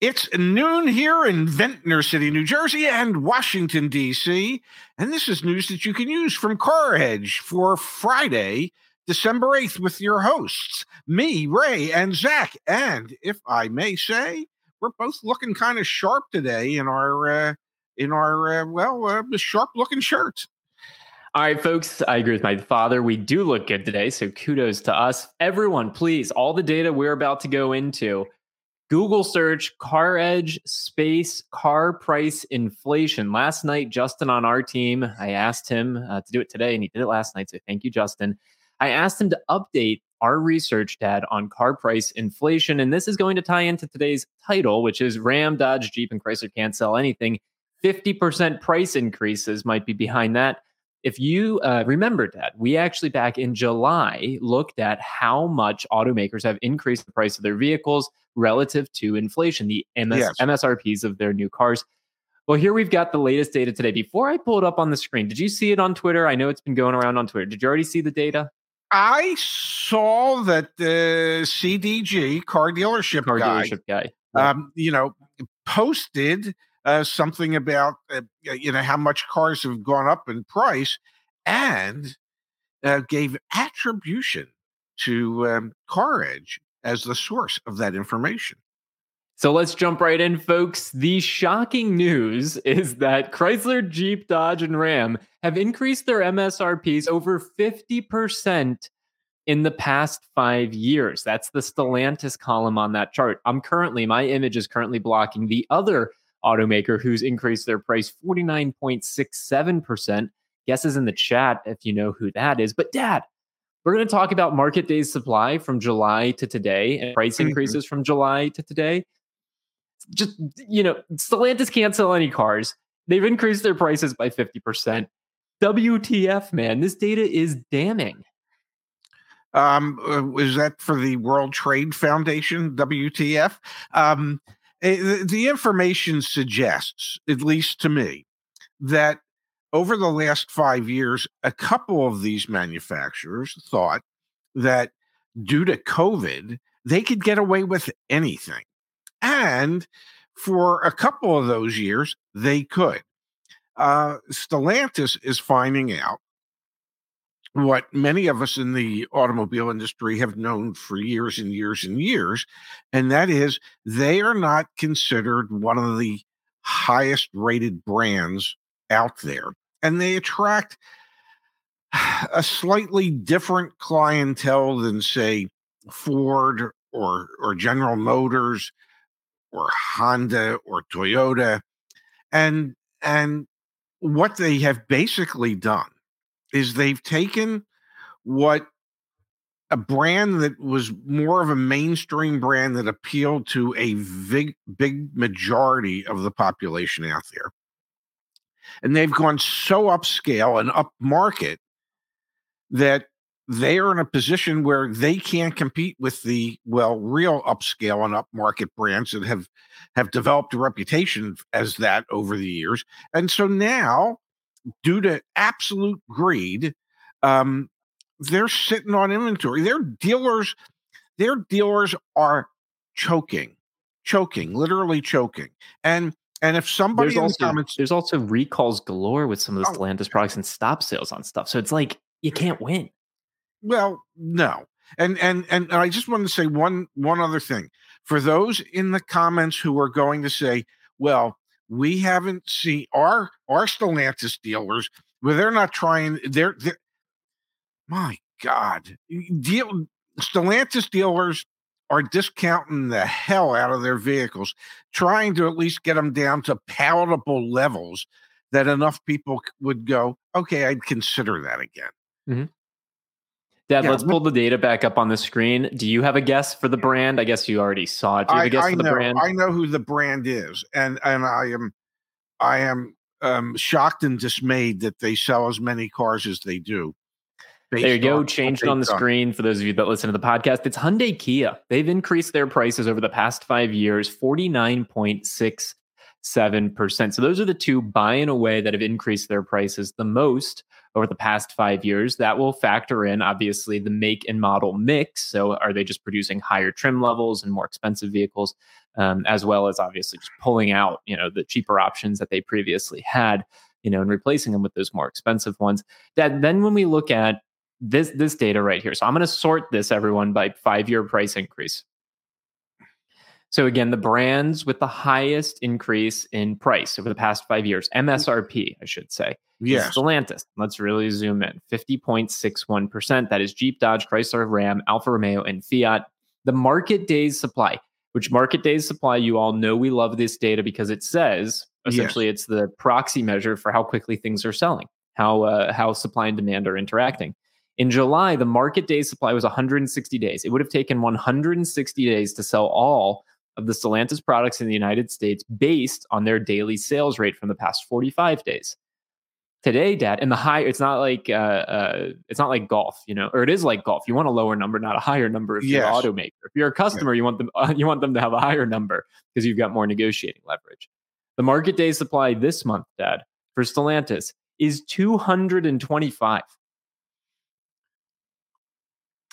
It's noon here in Ventnor City, New Jersey, and Washington, D.C. And this is news that you can use from Car Edge for Friday, December 8th, with your hosts, me, Ray, and Zach. And if I may say, we're both looking kind of sharp today in our, uh, in our, uh, well, uh, sharp looking shirts. All right, folks, I agree with my father. We do look good today. So kudos to us. Everyone, please, all the data we're about to go into Google search car edge space car price inflation. Last night, Justin on our team, I asked him uh, to do it today, and he did it last night. So thank you, Justin. I asked him to update our research, Dad, on car price inflation. And this is going to tie into today's title, which is Ram, Dodge, Jeep, and Chrysler can't sell anything. 50% price increases might be behind that. If you uh, remember, that, we actually back in July looked at how much automakers have increased the price of their vehicles relative to inflation, the MS- yes. MSRPs of their new cars. Well, here we've got the latest data today. Before I pull it up on the screen, did you see it on Twitter? I know it's been going around on Twitter. Did you already see the data? I saw that the CDG car dealership car guy, dealership guy, yeah. um, you know, posted uh, something about uh, you know how much cars have gone up in price, and uh, gave attribution to um, Car Edge as the source of that information. So let's jump right in, folks. The shocking news is that Chrysler, Jeep, Dodge, and Ram have increased their MSRPs over 50% in the past five years. That's the Stellantis column on that chart. I'm currently, my image is currently blocking the other automaker who's increased their price 49.67%. Guesses in the chat if you know who that is. But, Dad, we're going to talk about market days supply from July to today and price mm-hmm. increases from July to today. Just, you know, Stellantis can't sell any cars. They've increased their prices by 50%. WTF, man, this data is damning. Um, uh, is that for the World Trade Foundation, WTF? Um, eh, the information suggests, at least to me, that over the last five years, a couple of these manufacturers thought that due to COVID, they could get away with anything. And for a couple of those years, they could. Uh, Stellantis is finding out what many of us in the automobile industry have known for years and years and years, and that is they are not considered one of the highest rated brands out there and they attract a slightly different clientele than say Ford or or General Motors or Honda or Toyota and and what they have basically done is they've taken what a brand that was more of a mainstream brand that appealed to a big big majority of the population out there and they've gone so upscale and upmarket that they are in a position where they can't compete with the well real upscale and upmarket brands that have have developed a reputation as that over the years and so now due to absolute greed um, they're sitting on inventory their dealers their dealers are choking choking literally choking and and if somebody there's in also, the comments, there's also recalls galore with some of the oh, Stellantis products and stop sales on stuff. So it's like you can't win. Well, no. And and and I just wanted to say one one other thing for those in the comments who are going to say, "Well, we haven't seen our our Stellantis dealers, where they're not trying. They're, they're my God, deal Stellantis dealers are discounting the hell out of their vehicles, trying to at least get them down to palatable levels that enough people would go, okay, I'd consider that again. Mm-hmm. Dad, yeah, let's pull the data back up on the screen. Do you have a guess for the brand? I guess you already saw it. Do you have a guess I, for the know, brand? I know who the brand is, and and I am, I am um, shocked and dismayed that they sell as many cars as they do. There you go. Changed on the done. screen for those of you that listen to the podcast. It's Hyundai Kia. They've increased their prices over the past five years 49.6 7%. So those are the two by and away that have increased their prices the most over the past five years. That will factor in, obviously, the make and model mix. So are they just producing higher trim levels and more expensive vehicles, um, as well as obviously just pulling out, you know, the cheaper options that they previously had, you know, and replacing them with those more expensive ones. That then when we look at this this data right here, so I'm going to sort this everyone by five year price increase. So again, the brands with the highest increase in price over the past five years, MSRP, I should say, yes. Stellantis. Let's really zoom in. 50.61%. That is Jeep, Dodge, Chrysler, Ram, Alfa Romeo, and Fiat. The market days supply, which market days supply, you all know we love this data because it says essentially yes. it's the proxy measure for how quickly things are selling, how uh, how supply and demand are interacting. In July, the market days supply was 160 days. It would have taken 160 days to sell all of the Stellantis products in the United States based on their daily sales rate from the past 45 days. Today, Dad, and the high, it's not like uh, uh, it's not like golf, you know, or it is like golf. You want a lower number, not a higher number. If yes. you're an automaker, if you're a customer, yeah. you want them uh, you want them to have a higher number because you've got more negotiating leverage. The market day supply this month, Dad, for Stellantis is 225.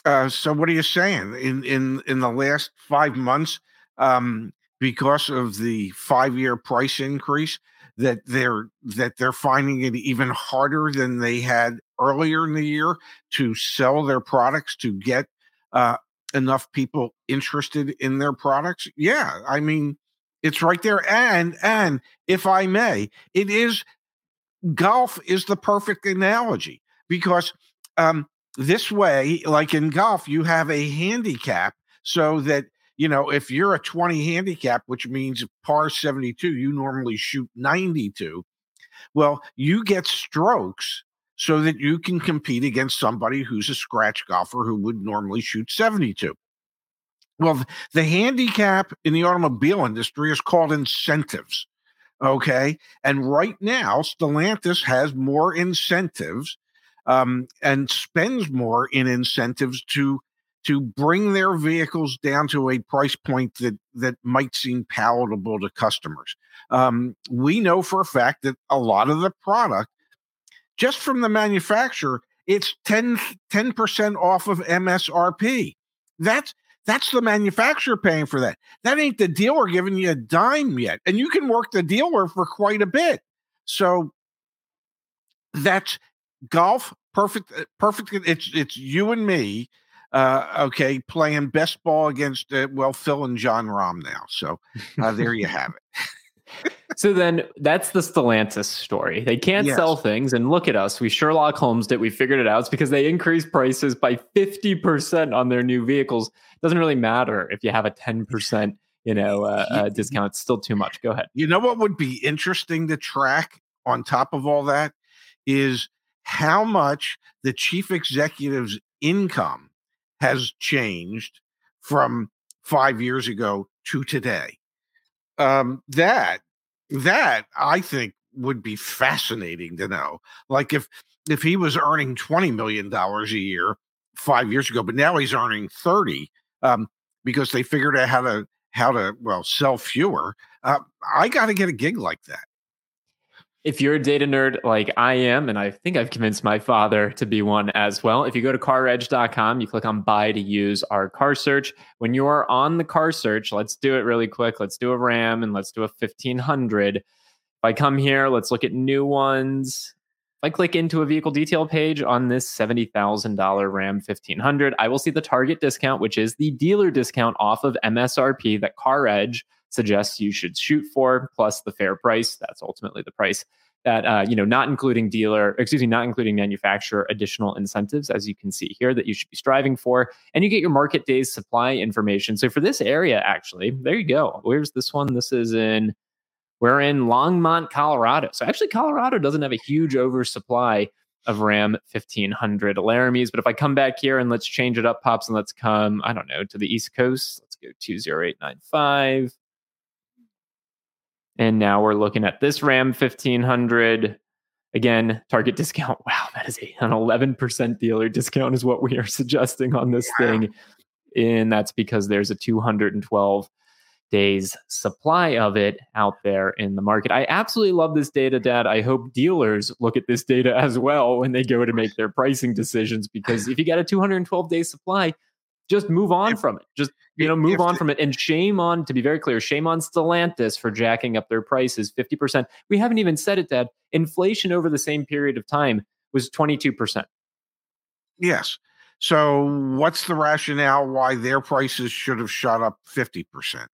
Uh, so what are you saying? In in in the last five months, um, because of the five-year price increase that they're that they're finding it even harder than they had earlier in the year to sell their products to get uh, enough people interested in their products. Yeah, I mean it's right there. And and if I may, it is golf is the perfect analogy because um, this way, like in golf, you have a handicap so that you know, if you're a 20 handicap, which means par 72, you normally shoot 92. Well, you get strokes so that you can compete against somebody who's a scratch golfer who would normally shoot 72. Well, the handicap in the automobile industry is called incentives. Okay. And right now, Stellantis has more incentives um, and spends more in incentives to to bring their vehicles down to a price point that that might seem palatable to customers. Um, we know for a fact that a lot of the product, just from the manufacturer, it's 10 percent off of MSRP. That's that's the manufacturer paying for that. That ain't the dealer giving you a dime yet, and you can work the dealer for quite a bit. So that's golf perfect. Uh, perfect. It's it's you and me uh, okay, playing best ball against uh, well Phil and Jon Rahm now. So uh, there you have it. so then that's the Stellantis story. They can't yes. sell things, and look at us. We Sherlock Holmes it. We figured it out. It's because they increased prices by fifty percent on their new vehicles. Doesn't really matter if you have a ten percent, you know, uh, uh, discount. It's still too much. Go ahead. You know what would be interesting to track on top of all that is how much the chief executive's income has changed from five years ago to today. Um, that that I think would be fascinating to know. Like if if he was earning twenty million dollars a year five years ago, but now he's earning thirty um, because they figured out how to how to well sell fewer. Uh, I got to get a gig like that if you're a data nerd like I am, and I think I've convinced my father to be one as well, if you go to caredge.com, you click on buy to use our car search. When you are on the car search, let's do it really quick. Let's do a Ram and let's do a 1500. If I come here, let's look at new ones. If I click into a vehicle detail page on this $70,000 Ram 1500, I will see the target discount, which is the dealer discount off of MSRP that CarEdge suggests you should shoot for, plus the fair price. That's ultimately the price that uh, you know, not including dealer, excuse me, not including manufacturer additional incentives, as you can see here, that you should be striving for, and you get your market days supply information. So for this area, actually, there you go. Where's this one? This is in we're in Longmont, Colorado. So actually, Colorado doesn't have a huge oversupply of Ram 1500 Laramies. But if I come back here and let's change it up, pops, and let's come, I don't know, to the East Coast. Let's go 20895. And now we're looking at this RAM 1500. Again, target discount. Wow, that is an 11% dealer discount, is what we are suggesting on this yeah. thing. And that's because there's a 212 days supply of it out there in the market. I absolutely love this data, Dad. I hope dealers look at this data as well when they go to make their pricing decisions because if you got a 212 day supply, just move on if, from it. Just you know, move on from it. And shame on, to be very clear, shame on Stellantis for jacking up their prices 50%. We haven't even said it, Dad. Inflation over the same period of time was 22%. Yes. So what's the rationale why their prices should have shot up 50%?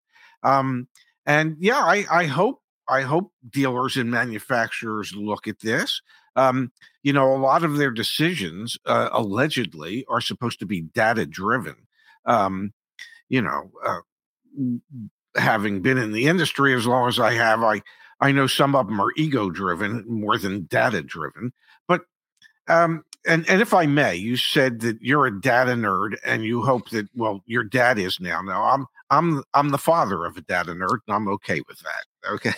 Um, and yeah, I, I hope I hope dealers and manufacturers look at this. Um, you know, a lot of their decisions uh, allegedly are supposed to be data driven. Um, you know, uh, having been in the industry as long as I have, I I know some of them are ego driven more than data driven. But um, and and if I may, you said that you're a data nerd and you hope that well, your dad is now. Now I'm I'm I'm the father of a data nerd, and I'm okay with that. Okay.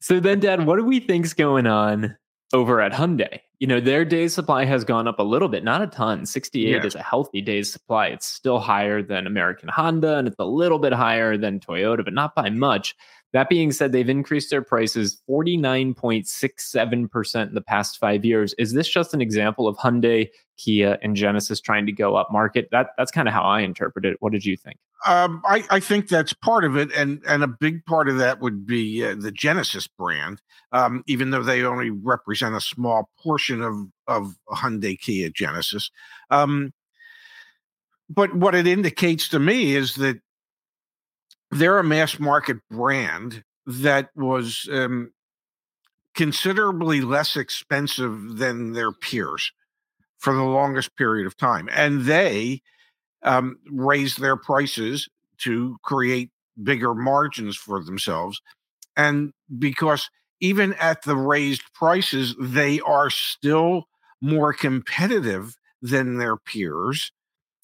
so then, Dad, what do we think's going on over at Hyundai? You know, their days supply has gone up a little bit, not a ton. 68 yeah. is a healthy days supply. It's still higher than American Honda, and it's a little bit higher than Toyota, but not by much. That being said, they've increased their prices 49.67% in the past five years. Is this just an example of Hyundai, Kia, and Genesis trying to go up market? That that's kind of how I interpret it. What did you think? Um, I, I, think that's part of it, and and a big part of that would be uh, the Genesis brand, um, even though they only represent a small portion of of Hyundai, Kia, Genesis. Um, but what it indicates to me is that they're a mass market brand that was um, considerably less expensive than their peers for the longest period of time. And they um, raised their prices to create bigger margins for themselves. And because even at the raised prices, they are still more competitive than their peers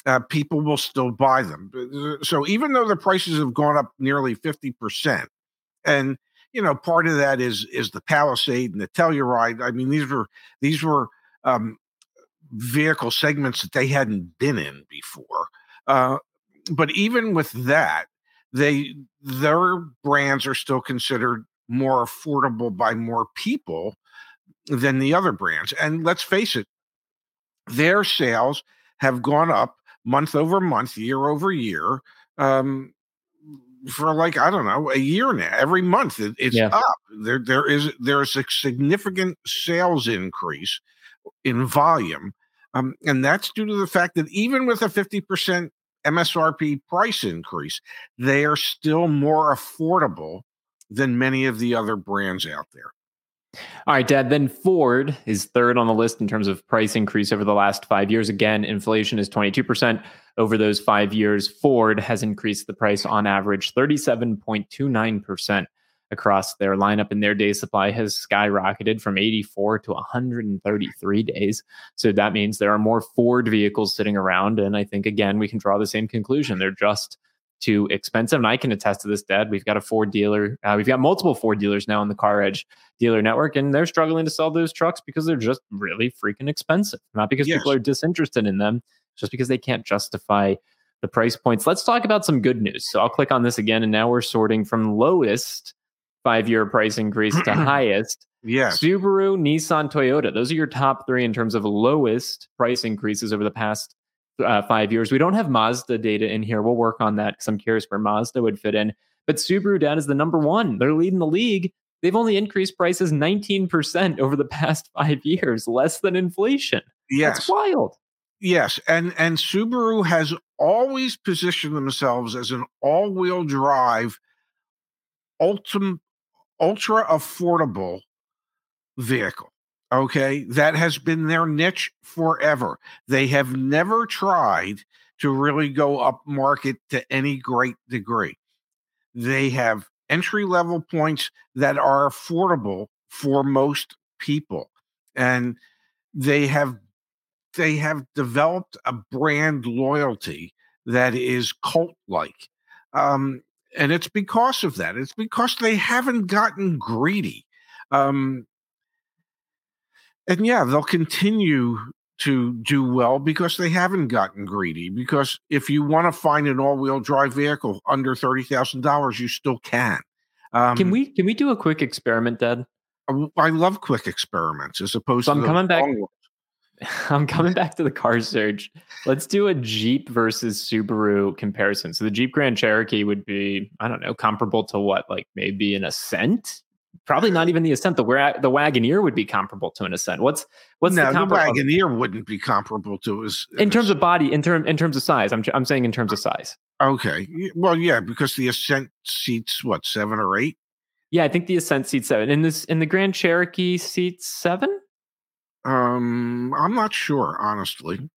uh, people will still buy them. Uh, so even though the prices have gone up nearly 50%, and you know, part of that is is the Palisade and the Telluride. I mean, these were these were um, vehicle segments that they hadn't been in before. Uh, but even with that, they their brands are still considered more affordable by more people than the other brands. And let's face it, their sales have gone up month over month, year over year, um, for like I don't know a year now. Every month it, it's yeah. up. There there is there's a significant sales increase in volume, um, and that's due to the fact that even with a fifty percent MSRP price increase, they are still more affordable than many of the other brands out there. All right, Dad. Then Ford is third on the list in terms of price increase over the last five years. Again, inflation is 22% over those five years. Ford has increased the price on average 37.29% across their lineup, and their day supply has skyrocketed from 84 to 133 days. So that means there are more Ford vehicles sitting around. And I think, again, we can draw the same conclusion. They're just too expensive. And I can attest to this, Dad. We've got a Ford dealer. Uh, we've got multiple Ford dealers now in the Car Edge dealer network, and they're struggling to sell those trucks because they're just really freaking expensive. Not because yes. people are disinterested in them, just because they can't justify the price points. Let's talk about some good news. So I'll click on this again, and now we're sorting from lowest five year price increase to highest. Yeah. Subaru, Nissan, Toyota. Those are your top three in terms of lowest price increases over the past uh, five years. We don't have Mazda data in here. We'll work on that because I'm curious where Mazda would fit in. But Subaru down is the number one. They're leading the league. They've only increased prices 19% over the past five years, less than inflation. Yes. That's wild. Yes. And and Subaru has always positioned themselves as an all-wheel drive ultra ultra affordable vehicle. Okay. That has been their niche forever. They have never tried to really go up market to any great degree. They have entry level points that are affordable for most people. And they have they have developed a brand loyalty that is cult like. Um, and it's because of that. It's because they haven't gotten greedy. Um, and yeah, they'll continue to do well because they haven't gotten greedy. Because if you want to find an all-wheel drive vehicle under thirty thousand dollars, you still can. Um, can we can we do a quick experiment, Dad? I love quick experiments as opposed so to. I'm coming back. I'm coming back to the car search. Let's do a Jeep versus Subaru comparison. So the Jeep Grand Cherokee would be, I don't know, comparable to what, like maybe an Ascent? Probably not even the Ascent. The the Wagoneer would be comparable to an Ascent. What's what's no, the, the Wagoneer wouldn't be comparable to as in terms of body, in term in terms of size. I'm I'm saying in terms of size. Okay, well, yeah, because the Ascent seats what seven or eight. Yeah, I think the Ascent seats seven. In this in the Grand Cherokee seats seven. Um, I'm not sure, honestly.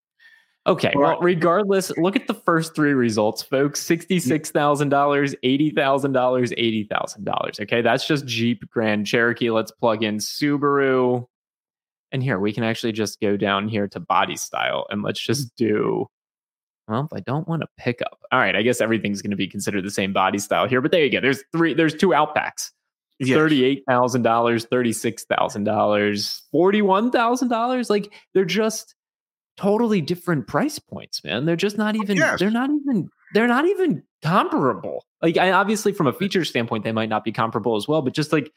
Okay. Well, regardless, look at the first three results, folks. $66,000, $80,000, $80,000. Okay. That's just Jeep Grand Cherokee. Let's plug in Subaru. And here we can actually just go down here to body style and let's hmm. just do. Well, I don't want to pick up. All right. I guess everything's going to be considered the same body style here, but there you go. There's three, there's two Outbacks. Yes. $38,000, $36,000, $41,000. Like they're just totally different price points, man. They're just not even, yes. they're not even, they're not even comparable. Like I obviously from a feature standpoint, they might not be comparable as well, but just like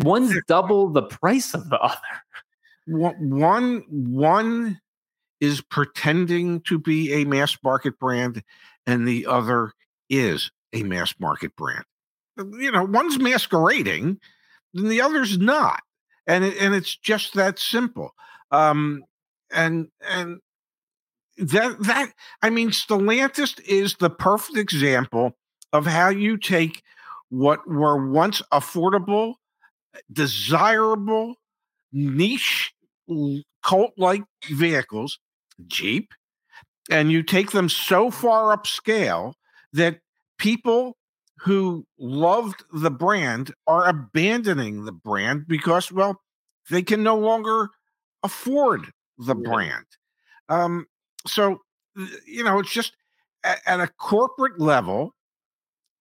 one's double the price of the other. One, one is pretending to be a mass market brand and the other is a mass market brand you know, one's masquerading and the other's not. And it, and it's just that simple. Um, and and that that I mean, Stellantis is the perfect example of how you take what were once affordable, desirable, niche, cult-like vehicles, Jeep, and you take them so far upscale that people who loved the brand are abandoning the brand because, well, they can no longer afford the yeah. brand. Um, so, you know, it's just at, at, a corporate level,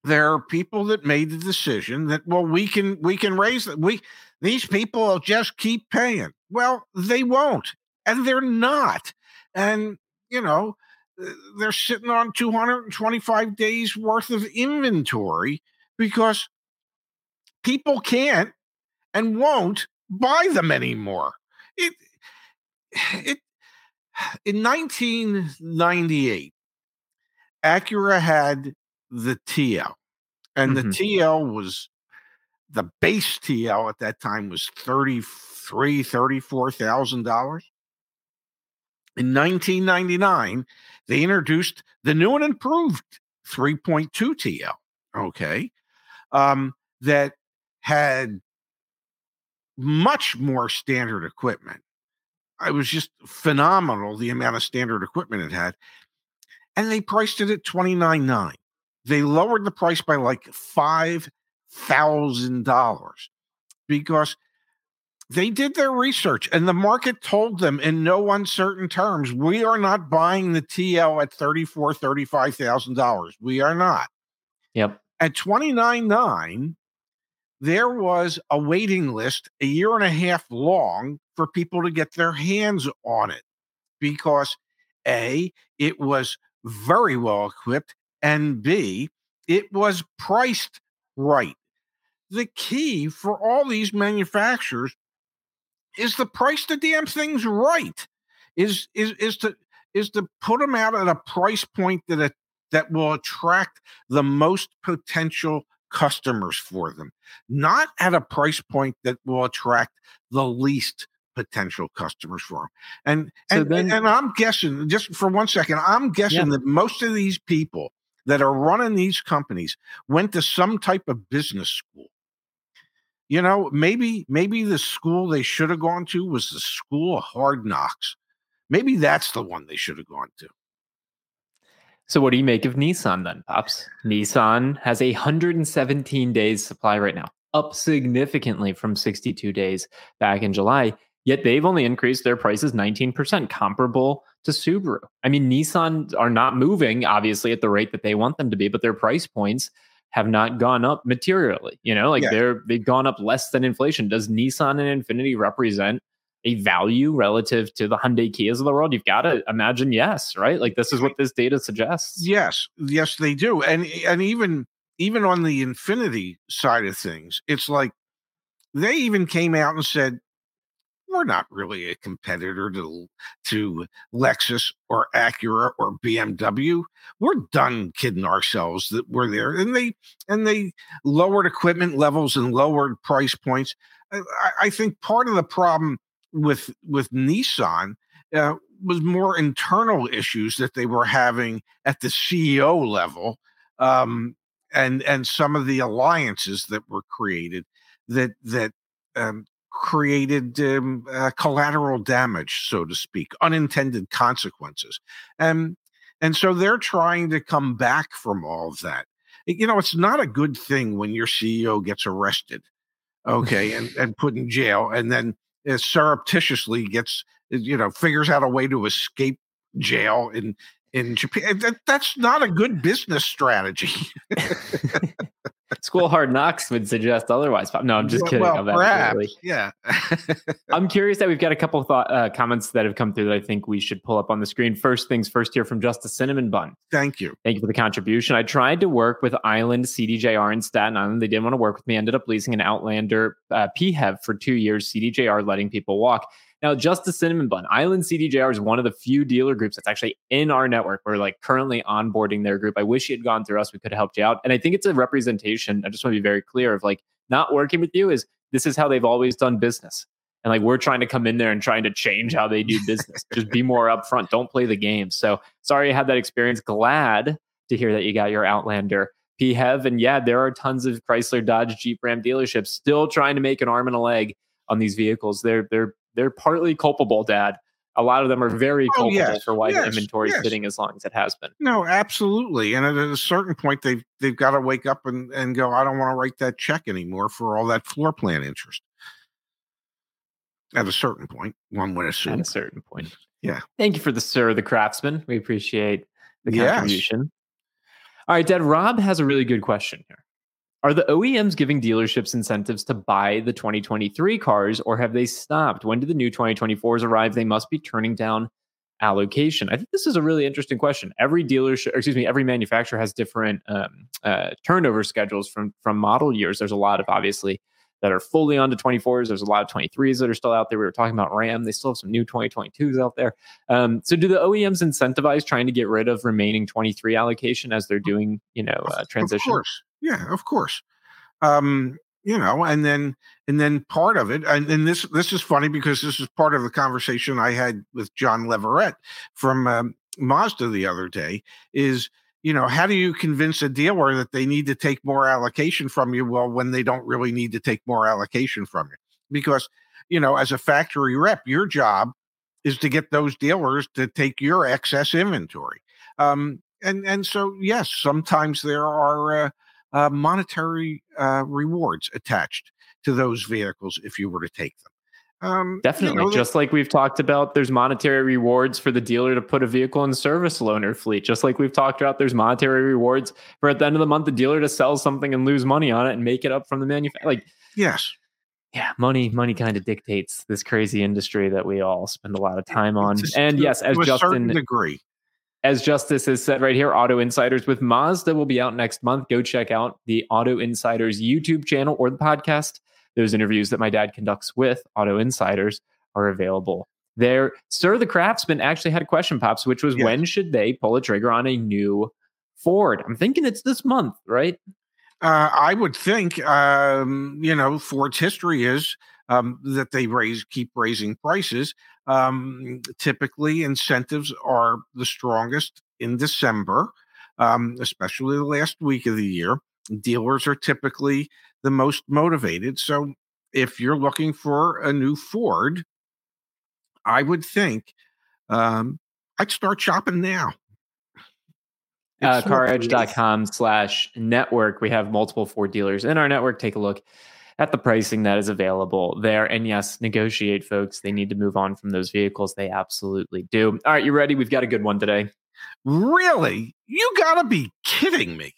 there are people that made the decision that, well, we can we can raise it. We these people will just keep paying. Well, they won't, and they're not. And you know, they're sitting on 225 days worth of inventory because people can't and won't buy them anymore. It it in 1998 Acura had the TL and mm-hmm. the TL was the base TL at that time was 33 34,000 dollars in 1999, they introduced the new and improved 3.2 TL. Okay. Um, that had much more standard equipment. It was just phenomenal the amount of standard equipment it had. And they priced it at $29.9. They lowered the price by like $5,000 because they did their research and the market told them in no uncertain terms, we are not buying the TL at $34, $35,000. We are not. Yep. At 29.9, there was a waiting list a year and a half long for people to get their hands on it because A, it was very well equipped, and B, it was priced right. The key for all these manufacturers is to price the damn things right. Is is is to is to put them out at a price point that that will attract the most potential customers for them, not at a price point that will attract the least potential customers for them. And so and, then, and I'm guessing just for one second, I'm guessing yeah. that most of these people that are running these companies went to some type of business school you know, maybe maybe the school they should have gone to was the school of hard knocks. Maybe that's the one they should have gone to. So what do you make of Nissan then, Pops? Nissan has a 117 days supply right now, up significantly from 62 days back in July. Yet they've only increased their prices 19%, comparable to Subaru. I mean, Nissan are not moving, obviously, at the rate that they want them to be, but their price points have not gone up materially. You know, like yeah. they're they've gone up less than inflation. Does Nissan and Infiniti represent a value relative to the Hyundai Kias of the world? You've got to imagine yes, right? Like this is what this data suggests. Yes, yes, they do, and and even even on the Infiniti side of things, it's like they even came out and said we're not really a competitor to to Lexus or Acura or BMW. We're done kidding ourselves that we're there, and they and they lowered equipment levels and lowered price points. I, I think part of the problem with with Nissan uh, was more internal issues that they were having at the CEO level, um, and and some of the alliances that were created that that um, created um, uh, collateral damage, so to speak, unintended consequences. And, and so they're trying to come back from all of that. You know, it's not a good thing when your CEO gets arrested, okay, and, and put in jail, and then uh, surreptitiously gets, you know, figures out a way to escape jail in in Japan. That, that's not a good business strategy. School Hard Knocks would suggest otherwise. No, I'm just kidding. Well, perhaps, yeah. I'm curious that we've got a couple of thought, uh, comments that have come through that I think we should pull up on the screen. First things first, here from Justice Cinnamon Bun. Thank you. Thank you for the contribution. I tried to work with Island CDJR in Staten Island. They didn't want to work with me. Ended up leasing an Outlander uh, PHEV for two years. CDJR letting people walk. Now, Justice Cinnamon Bun, Island CDJR is one of the few dealer groups that's actually in our network. We're like currently onboarding their group. I wish you had gone through us. We could have helped you out. And I think it's a representation. I just want to be very clear of like not working with you is this is how they've always done business. And like we're trying to come in there and trying to change how they do business. just be more upfront. Don't play the game. So sorry you had that experience. Glad to hear that you got your Outlander PHEV. And yeah, there are tons of Chrysler, Dodge, Jeep, Ram dealerships still trying to make an arm and a leg on these vehicles. They're they're they're partly culpable, Dad. A lot of them are very oh, culpable yes, for why yes, the inventory is yes. sitting as long as it has been. No, absolutely. And at a certain point, they've they've got to wake up and, and go, I don't want to write that check anymore for all that floor plan interest. At a certain point, one would assume. At a certain point. Yeah. Thank you for the sir, the craftsman. We appreciate the contribution. All right, Dad. Rob has a really good question here. Are the OEMs giving dealerships incentives to buy the 2023 cars or have they stopped? When do the new 2024s arrive? They must be turning down allocation. I think this is a really interesting question. Every dealership, excuse me, every manufacturer has different um, uh, turnover schedules from from model years. There's a lot of obviously that are fully on to 24s. There's a lot of 23s that are still out there. We were talking about Ram. They still have some new 2022s out there. Um, so do the OEMs incentivize trying to get rid of remaining 23 allocation as they're doing, you know, uh, transition? Of course. Yeah, of course. Um, you know, and then and then part of it, and, and this this is funny because this is part of the conversation I had with John Leverett from um, Mazda the other day. Is you know, how do you convince a dealer that they need to take more allocation from you? Well, when they don't really need to take more allocation from you, because you know, as a factory rep, your job is to get those dealers to take your excess inventory. Um, and and so yes, sometimes there are. Uh, uh, monetary uh, rewards attached to those vehicles if you were to take them. Um, Definitely. You know, just like we've talked about, there's monetary rewards for the dealer to put a vehicle in service loaner fleet. Just like we've talked about, there's monetary rewards for at the end of the month, the dealer to sell something and lose money on it and make it up from the manufacturer. Like, yes. Yeah, money, money kind of dictates this crazy industry that we all spend a lot of time on. and yes, as Justin degree, as Justice has said right here, Auto Insiders with Mazda will be out next month. Go check out the Auto Insiders YouTube channel or the podcast. Those interviews that my dad conducts with Auto Insiders are available there. Sir the Craftsman actually had a question, Pops, which was yes. when should they pull a trigger on a new Ford? I'm thinking it's this month, right? Uh, I would think, um, you know, Ford's history is um, that they raise, keep raising prices. Um, typically, incentives are the strongest in December, um, especially the last week of the year. Dealers are typically the most motivated. So, if you're looking for a new Ford, I would think um, I'd start shopping now. Uh, caredge.com slash network. We have multiple Ford dealers in our network. Take a look at the pricing that is available there. And yes, negotiate, folks. They need to move on from those vehicles. They absolutely do. All right, you ready? We've got a good one today. Really? You got to be kidding me.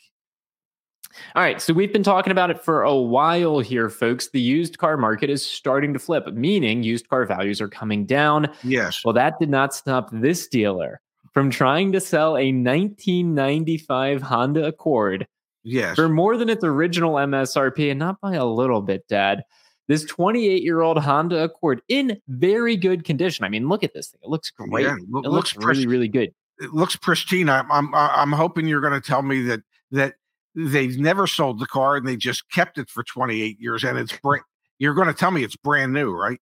All right, so we've been talking about it for a while here, folks. The used car market is starting to flip, meaning used car values are coming down. Yes. Well, that did not stop this dealer from trying to sell a 1995 Honda Accord Yes. for more than its original MSRP, and not by a little bit, Dad. This 28 year old Honda Accord in very good condition. I mean, look at this thing; it looks great. Yeah, it loo- looks, looks really, really good. It looks pristine. I'm I'm I'm hoping you're going to tell me that that they've never sold the car and they just kept it for 28 years and it's brand. You're going to tell me it's brand new, right?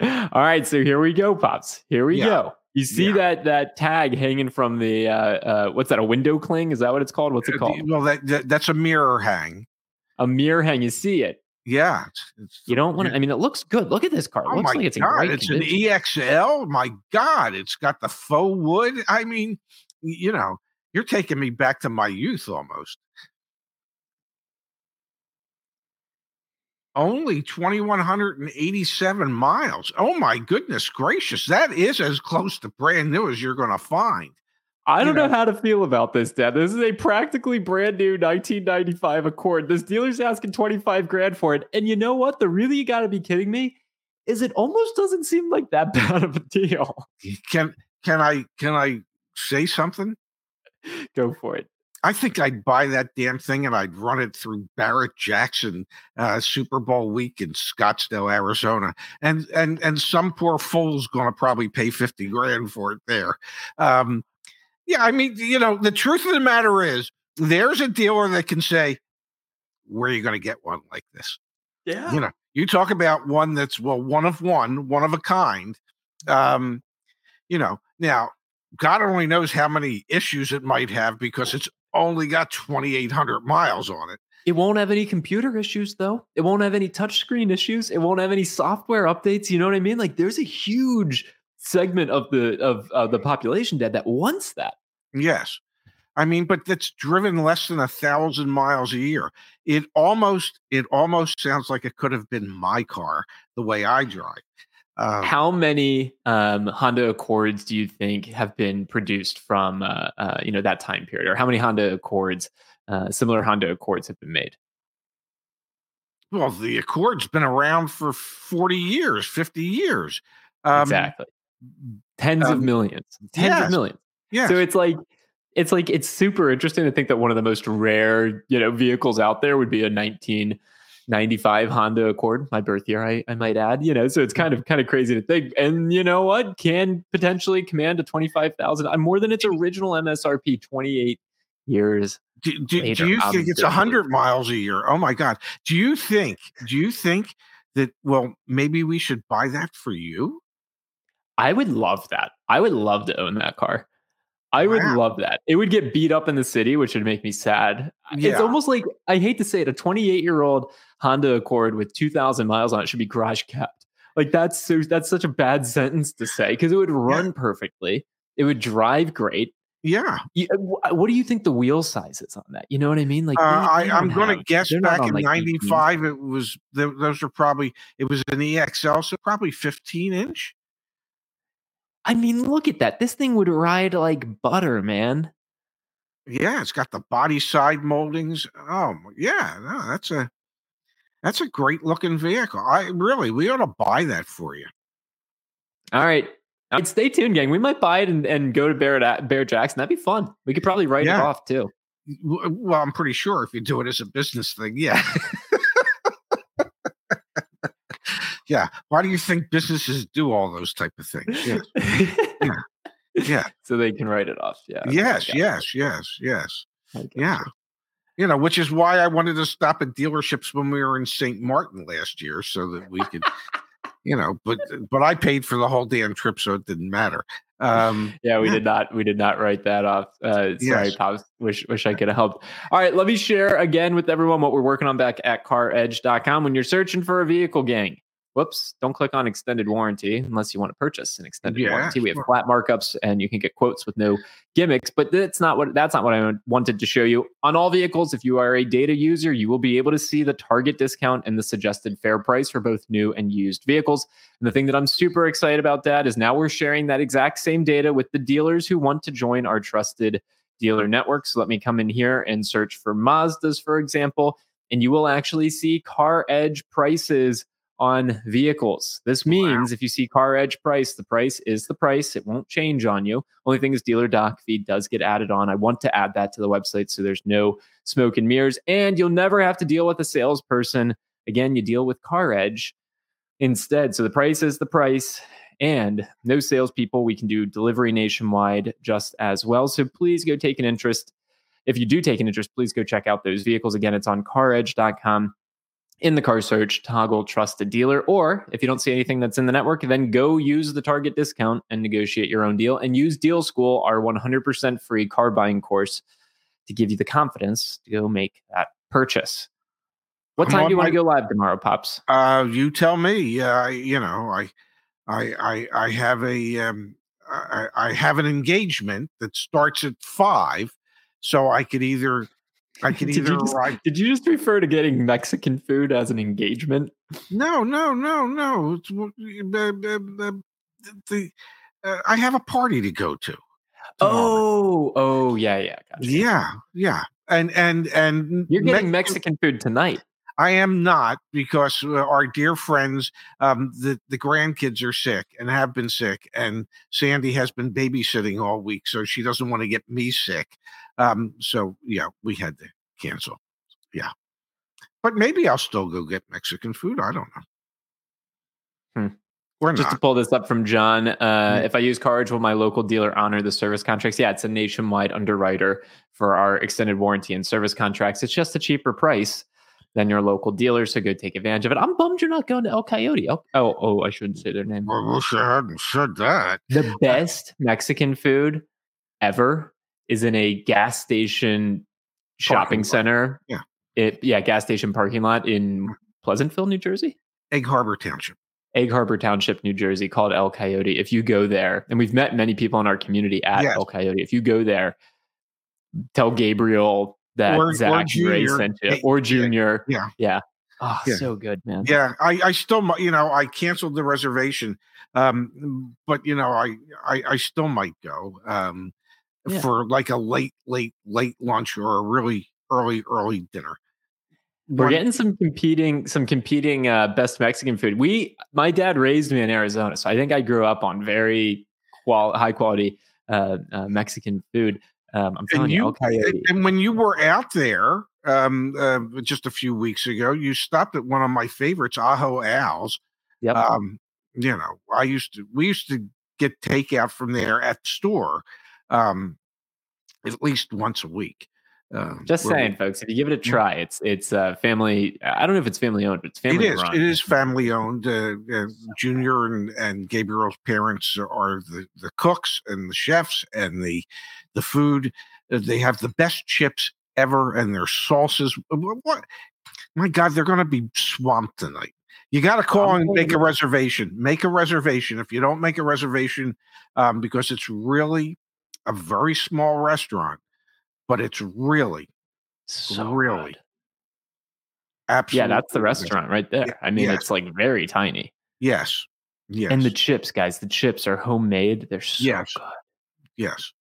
All right, so here we go, pops. Here we Yeah. go. You see Yeah. that that tag hanging from the uh, uh, what's that? A window cling? Is that what it's called? What's it called? Well, that, that that's a mirror hang. A mirror hang. You see it. Yeah. It's, it's You don't want to. I mean, it looks good. Look at this car. It Oh looks my like it's god! It's condition. an EXL. My god! It's got the faux wood. I mean, you know, you're taking me back to my youth almost. Only 2,187 miles. Oh my goodness gracious. That is as close to brand new as you're going to find. I don't you know know. how to feel about this, Dad. This is a practically brand new 1995 Accord. This dealer's asking 25 grand for it. And you know what? The really you got to be kidding me is it almost doesn't seem like that bad of a deal. Can can I can I say something? Go for it. I think I'd buy that damn thing and I'd run it through Barrett Jackson uh, Super Bowl week in Scottsdale, Arizona, and and and some poor fool's going to probably pay fifty grand for it there. Um, yeah, I mean, you know, the truth of the matter is, there's a dealer that can say, "Where are you going to get one like this?" Yeah. You know, you talk about one that's well, one of one, one of a kind. Um, you know, now God only knows how many issues it might have because it's only got 2,800 miles on it. It won't have any computer issues though. It won't have any touchscreen issues. It won't have any software updates. You know what I mean? Like there's a huge segment of the of uh, the population dead that wants that. Yes. I mean, but that's driven less than a thousand miles a year. It almost, it almost sounds like it could have been my car the way I drive. Um, How many um, Honda Accords do you think have been produced from uh, uh, you know that time period, or how many Honda Accords, uh, similar Honda Accords, have been made? well, the Accord's been around for 40 years, 50 years. Um, exactly, tens of um, millions, tens of millions. Yeah. So it's like it's like it's super interesting to think that one of the most rare you know vehicles out there would be a 1995 Honda Accord, my birth year, I, I might add. You know, so it's kind of kind of crazy to think. And you know what, can potentially command a 25,000 uh, more than its original MSRP, 28 years. do, do, later, do you think obviously. it's 100 miles a year? Oh my God. Do you think, do you think that, well, maybe we should buy that for you? I would love that. I would love to own that car. I would Wow. love that. It would get beat up in the city, which would make me sad. It's almost like I hate to say it, a 28 year old Honda Accord with 2,000 miles on it should be garage kept. Like that's so that's such a bad sentence to say because it would run perfectly. It would drive great. Yeah. You- uh, what do you think the wheel size is on that? You know what I mean? Like Uh, they- I, I'm going to guess back in like, 18s. 95, it was, those are probably, it was an EXL, so probably 15 inch. I mean, look at that. This thing would ride like butter, man. Yeah. It's got the body side moldings. Oh, yeah. No, that's a, that's a great looking vehicle. I really, we ought to buy that for you. All right. All right, stay tuned, gang. We might buy it and, and go to Bear, Bear Jackson. That'd be fun. We could probably write it off too. Well, I'm pretty sure if you do it as a business thing, yeah. yeah. Why do you think businesses do all those type of things? Yes. Yeah. so they can write it off. Yeah. yes, yes, yes, yes. you. I got Yeah. you. You know, which is why I wanted to stop at dealerships when we were in St. Martin last year so that we could, you know, but but I paid for the whole damn trip, so it didn't matter. Um Yeah, we Yeah. did not. We did not write that off. Uh, sorry, Yes. pops. Wish wish I could have helped. All right, let me share again with everyone what we're working on back at CarEdge.com. When you're searching for a vehicle, gang, whoops, don't click on extended warranty unless you want to purchase an extended Yeah, warranty. We have sure. flat markups, and you can get quotes with no gimmicks. But that's not what that's not what I wanted to show you. On all vehicles, if you are a data user, you will be able to see the target discount and the suggested fair price for both new and used vehicles. And the thing that I'm super excited about, that is now we're sharing that exact same data with the dealers who want to join our trusted dealer network. So let me come in here and search for Mazdas, for example, and you will actually see Car Edge prices on vehicles. This means wow. if you see Car Edge price, the price is the price. It won't change on you. Only thing is dealer doc feed does get added on. I want to add that to the website so there's no smoke and mirrors and you'll never have to deal with a salesperson. Again, you deal with Car Edge instead. So the price is the price and no salespeople. We can do delivery nationwide just as well. So please go take an interest. If you do take an interest, please go check out those vehicles. Again, it's on caredge.com in the car search, toggle trust trusted dealer. Or if you don't see anything that's in the network, then go use the target discount and negotiate your own deal and use Deal School, our 100% free car buying course, to give you the confidence to go make that purchase. What time do you want to go live tomorrow, Pops? Uh, you tell me. Uh, you know, I, I, I, I have a, um, I, I have an engagement that starts at five, so I could either I can either did you, just, did you just refer to getting Mexican food as an engagement? No, no, no, no. It's, uh, the, uh, I have a party to go to. Tomorrow. Oh, oh, yeah, yeah, gotcha. yeah, yeah. And and and you're getting Me- Mexican food tonight. I am not because uh, our dear friends, um, the the grandkids are sick and have been sick, and Sandy has been babysitting all week, so she doesn't want to get me sick. Um, so yeah, we had to cancel. Yeah, but maybe I'll still go get Mexican food. I don't know. Hmm. We're Just not. to pull this up from John, uh, mm-hmm. if I use CarEdge, will my local dealer honor the service contracts? Yeah, it's a nationwide underwriter for our extended warranty and service contracts. It's just a cheaper price than your local dealer, so go take advantage of it. I'm bummed you're not going to El Coyote. Oh, oh, oh I shouldn't say their name. I wish I hadn't said that. The best Mexican food ever is in a gas station shopping center. Yeah. It yeah, gas station parking lot in. Pleasantville, New Jersey. Egg Harbor Township. Egg Harbor Township, New Jersey, called El Coyote. If you go there, and we've met many people in our community at yes. El Coyote. If you go there, tell Gabriel that or, Zach or Ray sent you, or Junior. Yeah. Yeah. Oh, yeah. so good, man. Yeah, I, I still, you know, I canceled the reservation, um, but you know, I, I, I still might go. Um, yeah. for like a late, late, late lunch or a really early, early dinner. We're One, getting some competing, some competing uh, best Mexican food. We, my dad raised me in Arizona, so I think I grew up on very qual- high quality uh, uh, Mexican food. Um, I'm telling you, you and when you were out there um, uh, just a few weeks ago, you stopped at one of my favorites, Ajo Al's. Yep. Um, you know, I used to, we used to get takeout from there at the store um, at least once a week. Um, Just saying, folks, if you give it a try, it's it's uh, family. I don't know if it's family owned, but it's family it is, run. It is family owned. Uh, uh, Junior and, and Gabriel's parents are the, the cooks and the chefs and the the food. Uh, they have the best chips ever, and their sauces. What? My God, they're going to be swamped tonight. You got to call and make a reservation. Make a reservation. If you don't make a reservation, um, because it's really a very small restaurant, but it's really, so really, good. absolutely. Yeah, that's the restaurant right there. Yeah, I mean, yes. it's like very tiny. Yes. Yes. And the chips, guys, the chips are homemade. They're so yes. good. Yes.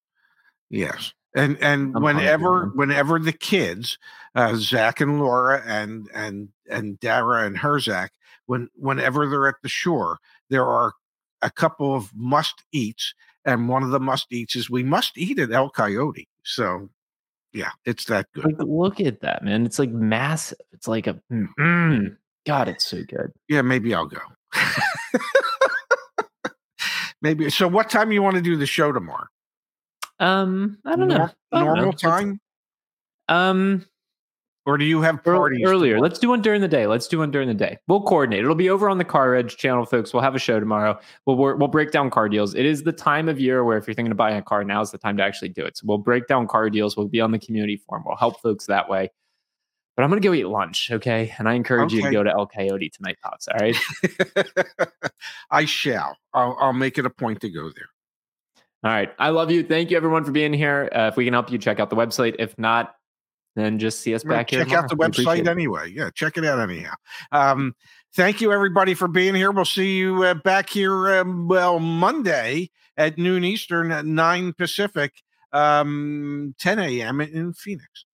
Yes. And and I'm whenever hungry, whenever the kids, uh, Zach and Laura and and and Dara and Herzak, when whenever they're at the shore, there are a couple of must eats and one of the must eats is we must eat at El Coyote. So, yeah, it's that good. Like, look at that, man! It's like massive. It's like a mm, God. It's so good. Yeah, maybe I'll go. maybe. So, what time you want to do the show tomorrow? Um, I don't know. normal know. time. Um, or do you have parties earlier? Let's do one during the day. Let's do one during the day. We'll coordinate. It'll be over on the Car Edge channel, folks. We'll have a show tomorrow. We'll we'll break down car deals. It is the time of year where if you're thinking of buying a car, now is the time to actually do it. So we'll break down car deals. We'll be on the community forum. We'll help folks that way. But I'm gonna go eat lunch, okay? And I encourage okay. you to go to El Coyote tonight, pops. All right. I shall. I'll, I'll make it a point to go there. All right. I love you. Thank you, everyone, for being here. Uh, if we can help you, check out the website. If not, then just see us back check here. Check out the website anyway. Yeah, check it out anyhow. Um, thank you everybody for being here. We'll see you uh, back here, um, well, Monday at noon Eastern at nine Pacific. um, 10 a.m. in Phoenix.